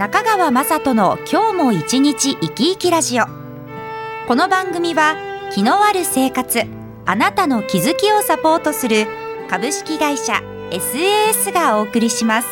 中川雅人の今日も一日生き生きラジオ。この番組は気のある生活あなたの気づきをサポートする株式会社 SAS がお送りします。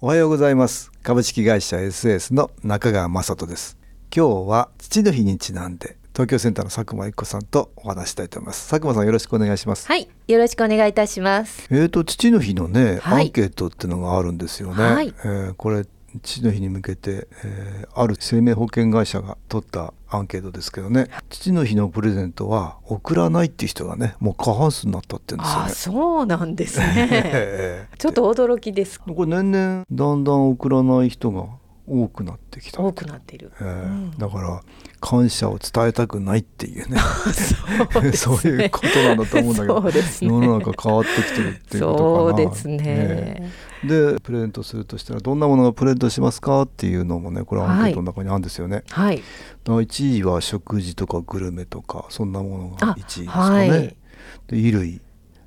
おはようございます。株式会社 SAS の中川雅人です。今日は父の日にちなんで東京センターの佐久間一子さんとお話したいと思います。佐久間さんよろしくお願いします。はい、よろしくお願いいたします。えーと父の日のね、はい。アンケートっていうのがあるんですよね、はい。えーこれ父の日に向けて、えーある生命保険会社が取ったアンケートですけどね。父の日のプレゼントは送らないっていう人がねもう過半数になったって言うんですよあ、ねそうなんですね。えー。ちょっと驚きです。これ年々だんだん送らない人が多くなってきた。多くなっている。えーうん。だから感謝を伝えたくないっていうね。そうね。いうことなんだと思うんだけどね。世の中変わってきてるっていうことかな。そうですね。えでプレゼントするとしたらどんなものがプレゼントしますかっていうのもねこれアンケートの中にあるんですよね、はい。だから1位は食事とかグルメとかそんなものがあ1位ですかね、はい。で衣類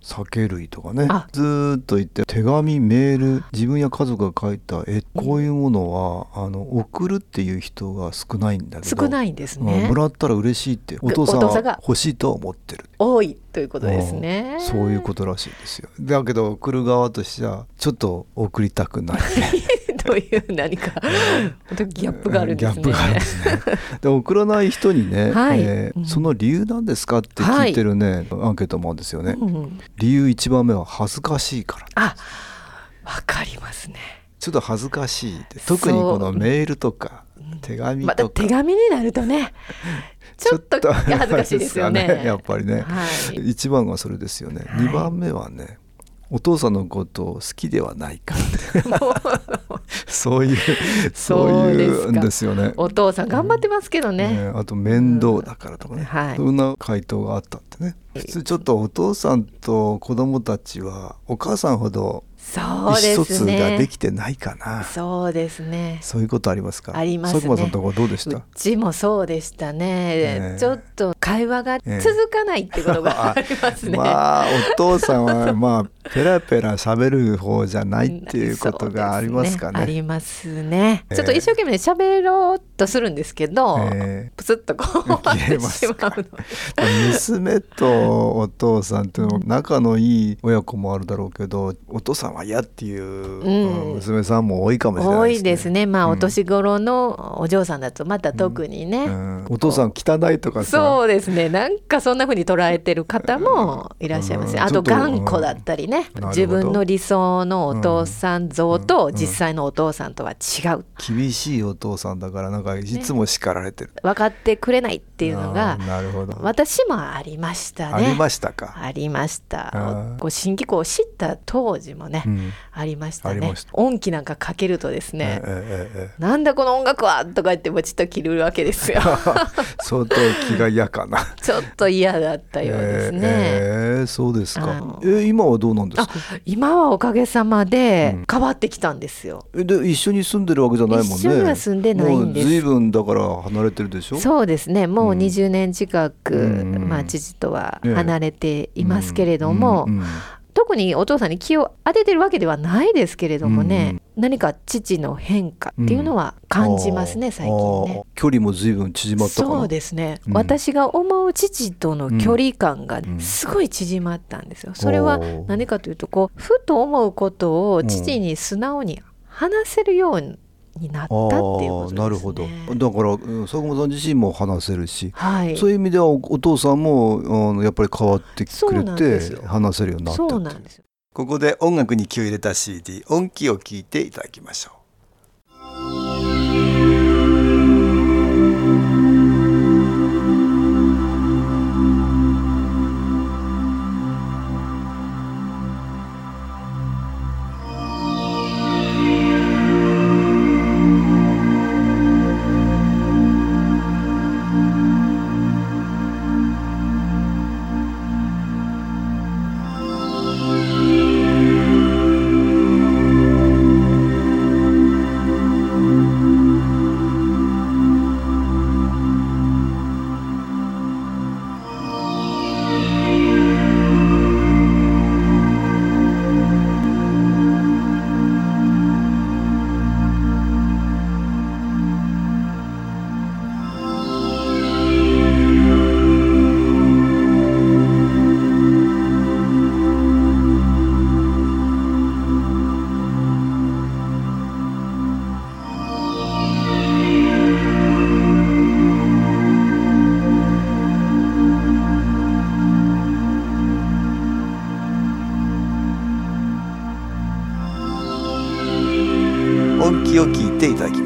酒類とかね。あ。ずーっと言って手紙メール自分や家族が書いた絵こういうものはあの送るっていう人が少ないんだけど少ないんですうんねも。らったら嬉しいってお父さんは欲しいとは思ってる。多いということですね。うん。そういうことらしいですよ。だけど送る側としてはちょっと送りたくない という何か本当ギャップがあるんですね。ギャップがあるんですね。で送らない人にね、はい。えーうん。その理由なんですかって聞いてるね、アンケートもあるんですよね、うん理由1番目は恥ずかしいから。あ、わかりますね。ちょっと恥ずかしい特にこのメールとか手紙またとか、手紙になるとね、ちょっと恥ずかしいですよね。やっぱりね、はい。一番はそれですよね、はい二番目はねお父さんのことを好きではないか。ら そういうそういうんですよね。お父さん頑張ってますけどね。ねあと面倒だからとかね、うん。はい。そんな回答があったってね。普通ちょっとお父さんと子供たちはお母さんほどそうですね。できてないかな、そうですね。そういうことありますか？ありますね。佐久間さんのところどうでした？うちもそうでしたね、ええ。ちょっと会話が続かないってことが ありますね。まあお父さんは まあペラペラ喋る方じゃないっていうことがありますかね。そうですありますね。ええちょっと一生懸命喋ろうとするんですけど、えプスッとこう 消えます。娘とお父さんっていうのは仲のいい親子もあるだろうけどお父さんは嫌っていう、ん娘さんも多いかもしれな多いですね。いですね。まあ、うんお年頃のお嬢さんだとまた特にね。うんお父さん汚いとかさそうですね。なんかそんな風に捉えてる方もいらっしゃいますね、あと頑固だったりね。自分の理想のお父さん像とうん実際のお父さんとは違う。厳しいお父さんだからなんかいつも叱られてる、分かってくれないっていうのあがーなるほど、私もありましたね。ありましたか、ありました。こう新機構を知った当時もね、うん。ありましたね。ありました。音気なんかかけるとですね、なんだこの音楽はとか言ってもちょっと切るわけですよ。え 相当気が嫌かな。ちょっと嫌だったようですね、ええそうですか。あえ今はどうなんですあか今はおかげさまでうん。変わってきたんですよ。えで一緒に住んでるわけじゃないもんね。一緒には住んでないんです。もう随分だから離れてるでしょ？そうですね。もううん。20年近く、うん。まあ、父とはええ。離れていますけれども、うんうん特にお父さんに気を当ててるわけではないですけれどもね、何か父の変化っていうのは感じますね、あー最近ね。距離も随分縮まったそうですね、うん。私が思う父との距離感がんすごい縮まったんですよ。それは何かというとこうふと思うことを父に素直に話せるようになったっていうことですね。なるほどだからうん佐久間さん自身も話せるし、はい。そういう意味ではおお父さんもあのやっぱり変わってくれて話せるようになったそうってなんですよ。ここで音楽に気を入れた CD 音気を聞いていただきましょう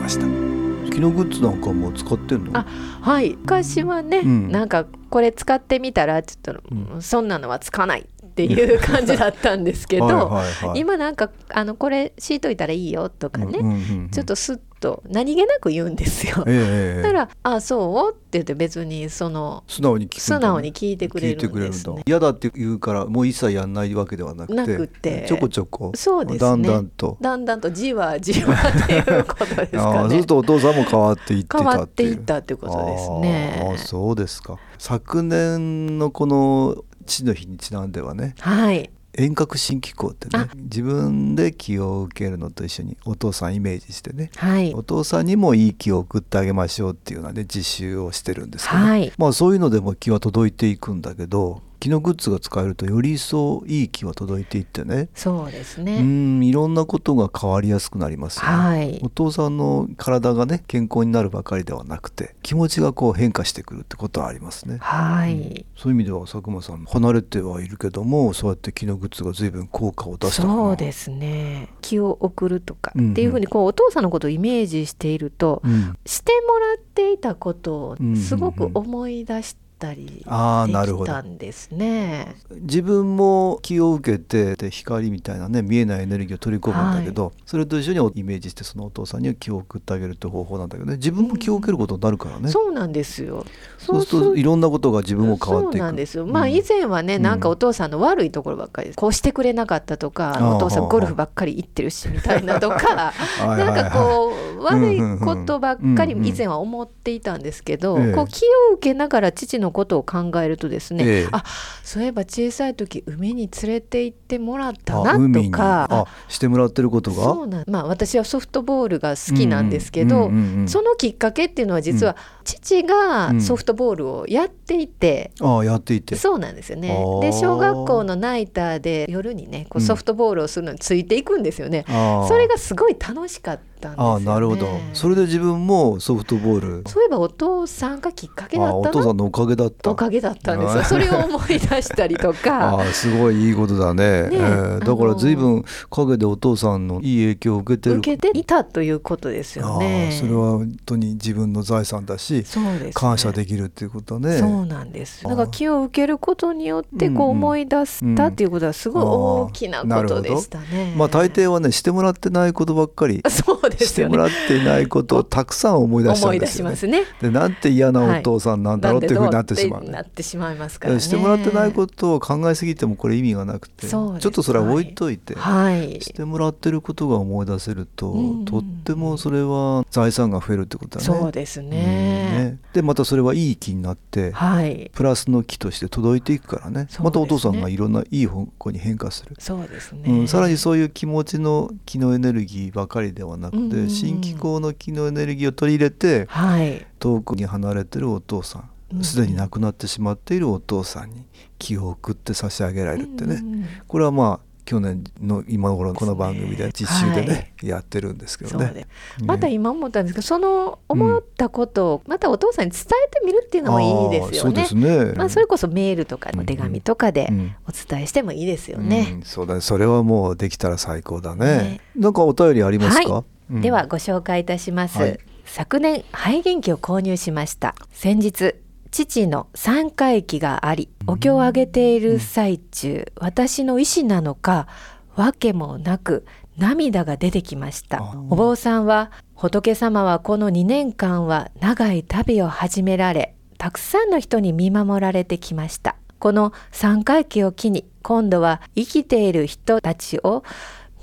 ました。機能グッズなんかも使ってんの？あはい。昔はね、うん。なんかこれ使ってみたらちょっと、うん。そんなのはつかないっていう感じだったんですけど、はい今なんかあのこれ敷いといたらいいよとかね、うんうんうんうんちょっとスッと何気なく言うんですよ。ええええだから「あそう?」って言って別にその素直に聞素直に聞いてくれるんですね。嫌だって言うからもう一切やんないわけではなくてなくてちょこちょこそうですねだんだんとだんだんとじわじわっていうことですかね そうする。とお父さんも変わっていってた変わっていったっていうことですね。ああそうですか昨年のこの父の日にちなんではねはい。遠隔新機構ってねあ。自分で気を受けるのと一緒にお父さんイメージしてねはい。お父さんにもいい気を送ってあげましょうっていうようなね実習をしてるんですけど、はい。まあそういうのでも気は届いていくんだけど気のグッズが使えるとより一層いい気は届いていってね。そうですうね。んいろんなことが変わりやすくなりますよね、はい。お父さんの体がね健康になるばかりではなくて気持ちがこう変化してくるってことはありますね。はい。そういう意味では佐久間さん離れてはいるけどもそうやって気のグッズが随分効果を出したそうですね。気を送るとかうんうん。っていうふうにこうお父さんのことをイメージしていると、うん、してもらっていたことをうんうんうんすごく思い出したりああでなるほど。きたんですね。自分も気を受けてで光みたいなね見えないエネルギーを取り込むんだけど、それと一緒にイメージしてそのお父さんには気を送ってあげるって方法なんだけどね。自分も気を受けることになるからね、そうなんですよ。そうするといろんなことが自分も変わっていく。そうなんですよ。まあうん。以前はね、うん。なんかお父さんの悪いところばっかりです。こうしてくれなかったとか、お父さんゴルフばっかり行ってるしみたいなとか、はいはいはい なんかこう悪いことばっかりうんうん以前は思っていたんですけど、ええこう気を受けながら父のことを考えるとですね、ええ。あそういえば小さい時海に連れて行ってもらったなとか。あしてもらってることが？そうなんまあ私はソフトボールが好きなんですけど、うんうんうんうん。そのきっかけっていうのは実は父がうん。ソフトボールをやっていて、ああやっていて。そうなんですよね。で小学校のナイターで夜にねこううん。ソフトボールをするのについていくんですよね、ああ。それがすごい楽しかったんですよ、ね、ああなるほど。それで自分もソフトボール。そういえばお父さんがきっかけだったな。お父さんのおかげだった。おかげだったんですよ。それを思い出したりとあか。あすごいいいことだね。ねえーだから随分陰でお父さんのいい影響を受けてる。受けていたということですよね。それは本当に自分の財産だしそうですね。感謝できるっていうことね。そうなんです。だから気を受けることによってうんうん。こう思い出したっていうことはすごい大きなことでしたね。まあ大抵はねしてもらってないことばっかり。そうでして。もらっていないことをたくさん思い出しちゃうんですよねね。でなんて嫌なお父さんなんだろうっていうふうになってしまうなってなってしまいますからね。してもらってないことを考えすぎてもこれ意味がなくてちょっとそれは置いといて、はい。してもらってることが思い出せると、うんとってもそれは財産が増えるってことだね。そうですうんね。ねでまたそれはいい気になってはい。プラスの気として届いていくからねまたお父さんがいろんないい方向に変化する、そうですね。うん、さらにそういう気持ちの気のエネルギーばかりではなくて、うんうんうん新機構の気のエネルギーを取り入れてはい。遠くに離れてるお父さうんんすでに亡くなってしまっているお父さんに気を送って差し上げられるってね、うんうんこれはまあ去年の今頃この番組で実習でね、はいやってるんですけどね。です。また今思ったんですけど、その思ったことをまたお父さんに伝えてみるっていうのもいいですよねそうです。ね。まあそれこそメールとかお手紙とかでうんお伝えしてもいいですようね。んそうだね。それはもうできたら最高だね。ねなんかお便りありますか？はうんではご紹介いたします、はい。昨年肺元気を購入しました。先日父の三回忌がありお経をあげている最中、私の意思なのかわけもなく涙が出てきました。あお坊さんは仏様はこの2年間は長い旅を始められたくさんの人に見守られてきました。この三回忌を機に今度は生きている人たちを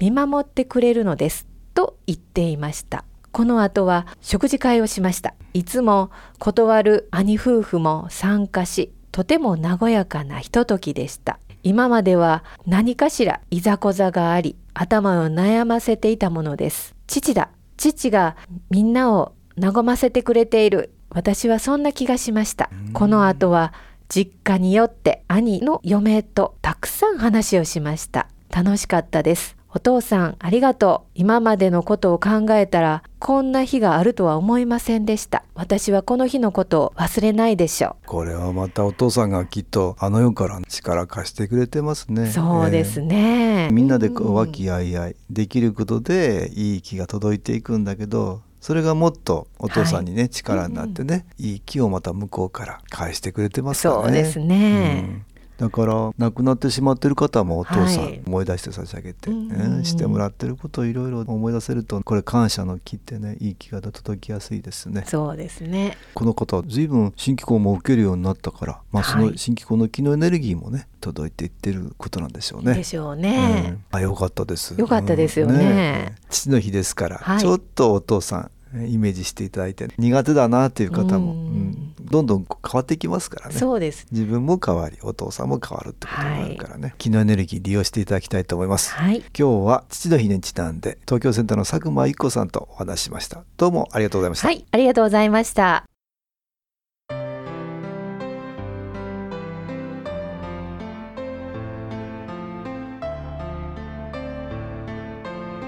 見守ってくれるのですと言っていました。この後は食事会をしました。いつも断る兄夫婦も参加しとても和やかなひとときでした。今までは何かしらいざこざがあり頭を悩ませていたものです。父だ。父がみんなを和ませてくれている。私はそんな気がしました。この後は実家によって兄の嫁とたくさん話をしました。楽しかったですお父さんありがとう。今までのことを考えたらこんな日があるとは思いませんでした。私はこの日のことを忘れないでしょこれはまたお父さんがきっとあの世から力貸してくれてますね。うそうですね、えーみんなで和気あいあいできることでいい気が届いていくんだけどそれがもっとお父さんにね、力になってね、いい気をまた向こうから返してくれてますからね。そうですね。うんだから亡くなってしまってる方もお父さはい。ん思い出して差し上げて、うんうんうんうん。してもらってることをいろいろ思い出せるとこれ感謝の気ってねいい気が届きやすいですね。そうですね。この方は随分新機構も受けるようになったから、まあ、そはい。の新機構の気のエネルギーもね届いていってることなんでしょうね。でしょうね、うん。あ良かったです。良かったですよね。うん。父の日ですから、はい。ちょっとお父さんえイメージしていただいて苦手だなっていう方も、うんうんどんどん変わっていきますからね。そうです自分も変わりお父さんも変わるってことになるからね、気のエネルギー利用していただきたいと思います。はい今日は父の日にちなんで東京センターの佐久間一子さんとお話ししました。どうもありがとうございました。はいありがとうございました